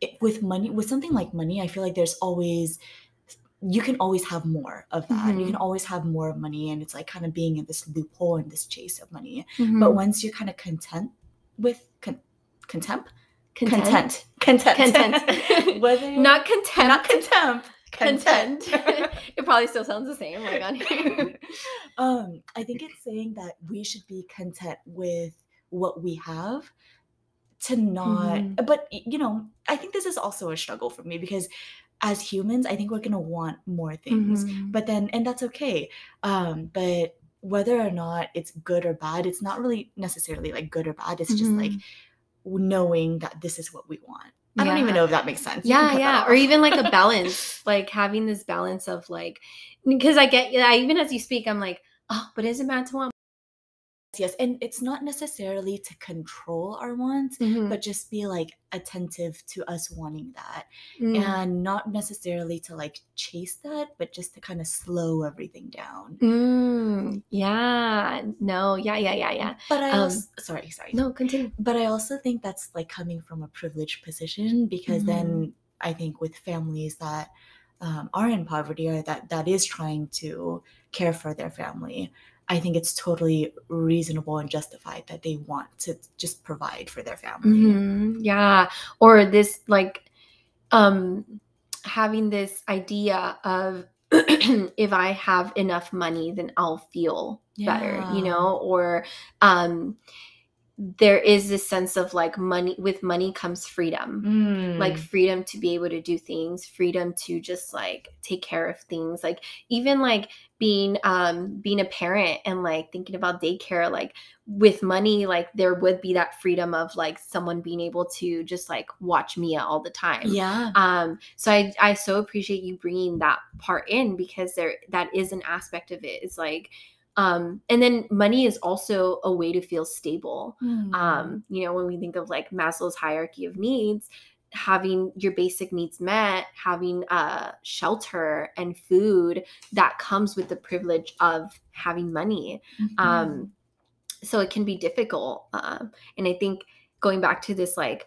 it, with money, with something like money, I feel like there's always you can always have more of that. You Mhm. can always have more money, and it's like kind of being in this loophole and this chase of money. Mm-hmm. But once you're kind of content with con- contempt, content content, Content. whether you're- not content not contempt, content it probably still sounds the same like on here um, I think it's saying that we should be content with what we have to not Mhm. but you know i think this is also a struggle for me because as humans i think we're going to want more things Mhm. but then and that's okay um but whether or not it's good or bad it's not really necessarily like good or bad it's just like Mhm. knowing that this is what we want. I don't even know if that makes sense. Yeah yeah or even like a balance like having this balance of like because i get yeah even as you speak i'm like oh but is it bad to want yes, and it's not necessarily to control our wants, Mhm. but just be like attentive to us wanting that Mm. and not necessarily to like chase that, but just to kind of slow everything down. Mm, yeah no yeah yeah yeah yeah But I Um, also, sorry, sorry. no continue But I also think that's like coming from a privileged position because then I think with families that um, are in poverty or that that is trying to care for their family, I think it's totally reasonable and justified that they want to just provide for their family. Mhm, yeah. Or this like um having this idea of if i have enough money then i'll feel better you know? Or um there is this sense of like money with money comes freedom like Mm. freedom to be able to do things freedom to just like take care of things like even like being um being a parent and like thinking about daycare like with money like there would be that freedom of like someone being able to just like watch mia all the time yeah. um so i i so appreciate you bringing that part in because there that is an aspect of it it's like um and then money is also a way to feel stable Mm. um you know when we think of like maslow's hierarchy of needs having your basic needs met having uh shelter and food that comes with the privilege of having money Mhm. um so it can be difficult um and i think going back to this like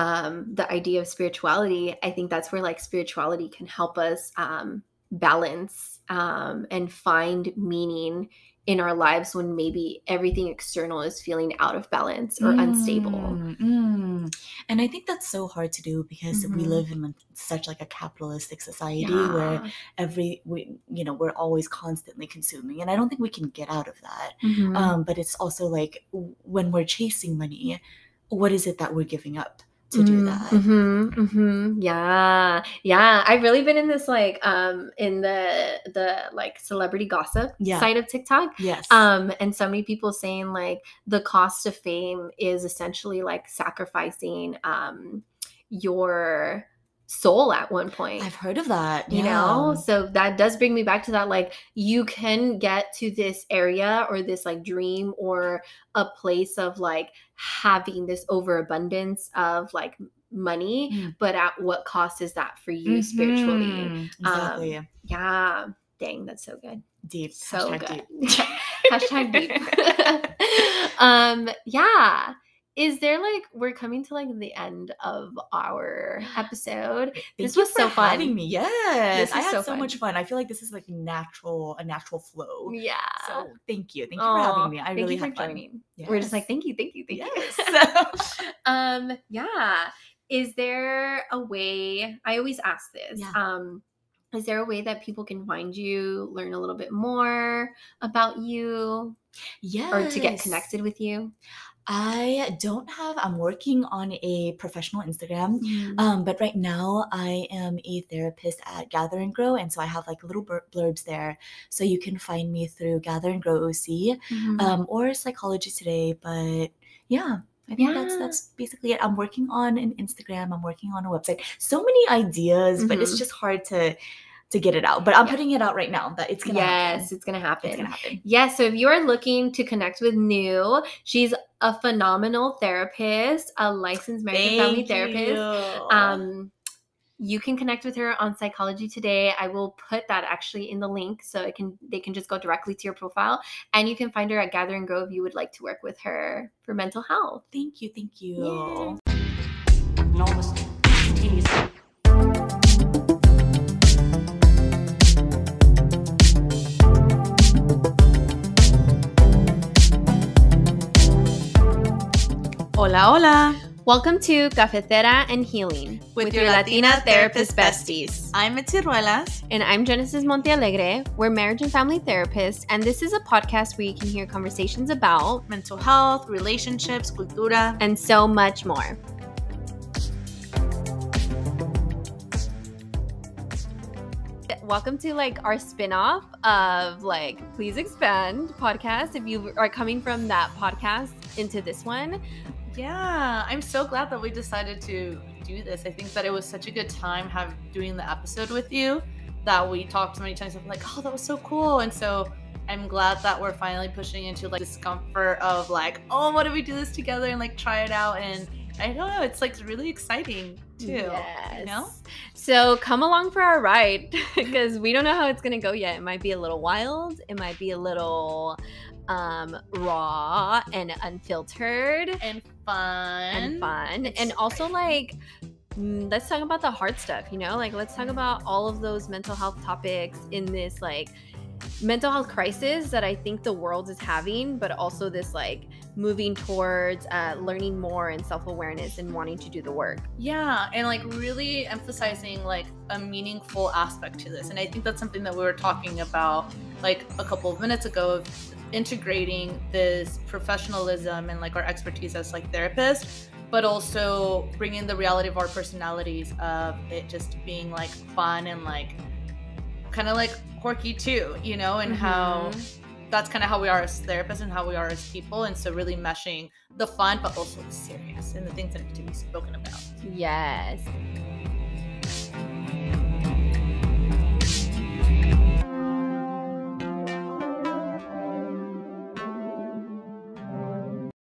um the idea of spirituality i think that's where like spirituality can help us um balance um and find meaning in our lives when maybe everything external is feeling out of balance or unstable Mm, mm. And I think that's so hard to do because we Mhm. live in such like a capitalistic society where every we you know we're always constantly consuming, and I don't think we can get out of that. Mhm. Um, but it's also like when we're chasing money, what is it that we're giving up to do that? hmm hmm Yeah, yeah. I've really been in this like um in the the like celebrity gossip Yeah. side of TikTok. Yes. Um, and so many people saying like the cost of fame is essentially like sacrificing um your soul at one point I've heard of that. you yeah. know so that does bring me back to that like you can get to this area or this like dream or a place of like having this overabundance of like money Mm. but at what cost is that for you spiritually Mhm. Exactly. Um, yeah dang that's so good deep. so Hashtag good deep. hashtag deep um yeah is there like we're coming to like the end of our episode Thank This was so fun. having me. Yes, This I had so so, much fun. I feel like this is like natural, a natural flow. yeah So thank you, thank you for having me. I really had fun. joining. We're just like, thank you, thank you, thank yes. you. um, yeah. Is there a way? I always ask this. Yeah. Um, is there a way that people can find you, learn a little bit more about you, yes. or to get connected with you? I don't have. I'm working on a professional Instagram. Um, but right now I am a therapist at Gather and Grow, and so I have like little blurbs there, so you can find me through Gather and Grow OC Mhm. um, or Psychology Today. But yeah, I think that's Yeah. that's basically it. I'm working on an Instagram. I'm working on a website. So many ideas, but it's Mhm. just hard to to get it out. But I'm Yeah. putting it out right now. That it's gonna yes, happen. it's gonna happen. It's gonna happen. Yes, so if you are looking to connect with Nhu, she's a phenomenal therapist, a licensed marriage and family Thank therapist. you. um you can connect with her on psychology today i will put that actually in the link so it can they can just go directly to your profile and you can find her at Gather and Grow if you would like to work with her for mental health thank you, thank you. Yeah. Hola, hola. welcome to CafeThera and healing With your Latina therapist besties. I'm Mitzy Ruelas. and i'm genesis montealegre we're marriage and family therapists and this is a podcast where you can hear conversations about Mental health, relationships, cultura. and so much more welcome to like our spin-off of like Please Expand podcast. If you are coming from that podcast into this one, Yeah, I'm so glad that we decided to do this. I think that it was such a good time have doing the episode with you that we talked so many times. I'm like, oh, that was so cool. And so I'm glad that we're finally pushing into like discomfort of like, oh, what if we do this together and like try it out? And I don't know, it's like really exciting too. Yes. You know? So come along for our ride because we don't know how it's gonna go yet. It might be a little wild. It might be a little um raw and unfiltered And fun. and fun and also like mm, let's talk about the hard stuff you know like let's talk about all of those mental health topics in this like mental health crisis that i think the world is having but also this like moving towards uh, learning more and self-awareness and wanting to do the work Yeah, and like really emphasizing like a meaningful aspect to this. And I think that's something that we were talking about like a couple of minutes ago of integrating this professionalism and like our expertise as like therapists but also bringing the reality of our personalities of it just being like fun and like kind of like quirky too you know and mm-hmm. how that's kind of how we are as therapists and how we are as people and so really meshing the fun but also the serious and the things that need to be spoken about yes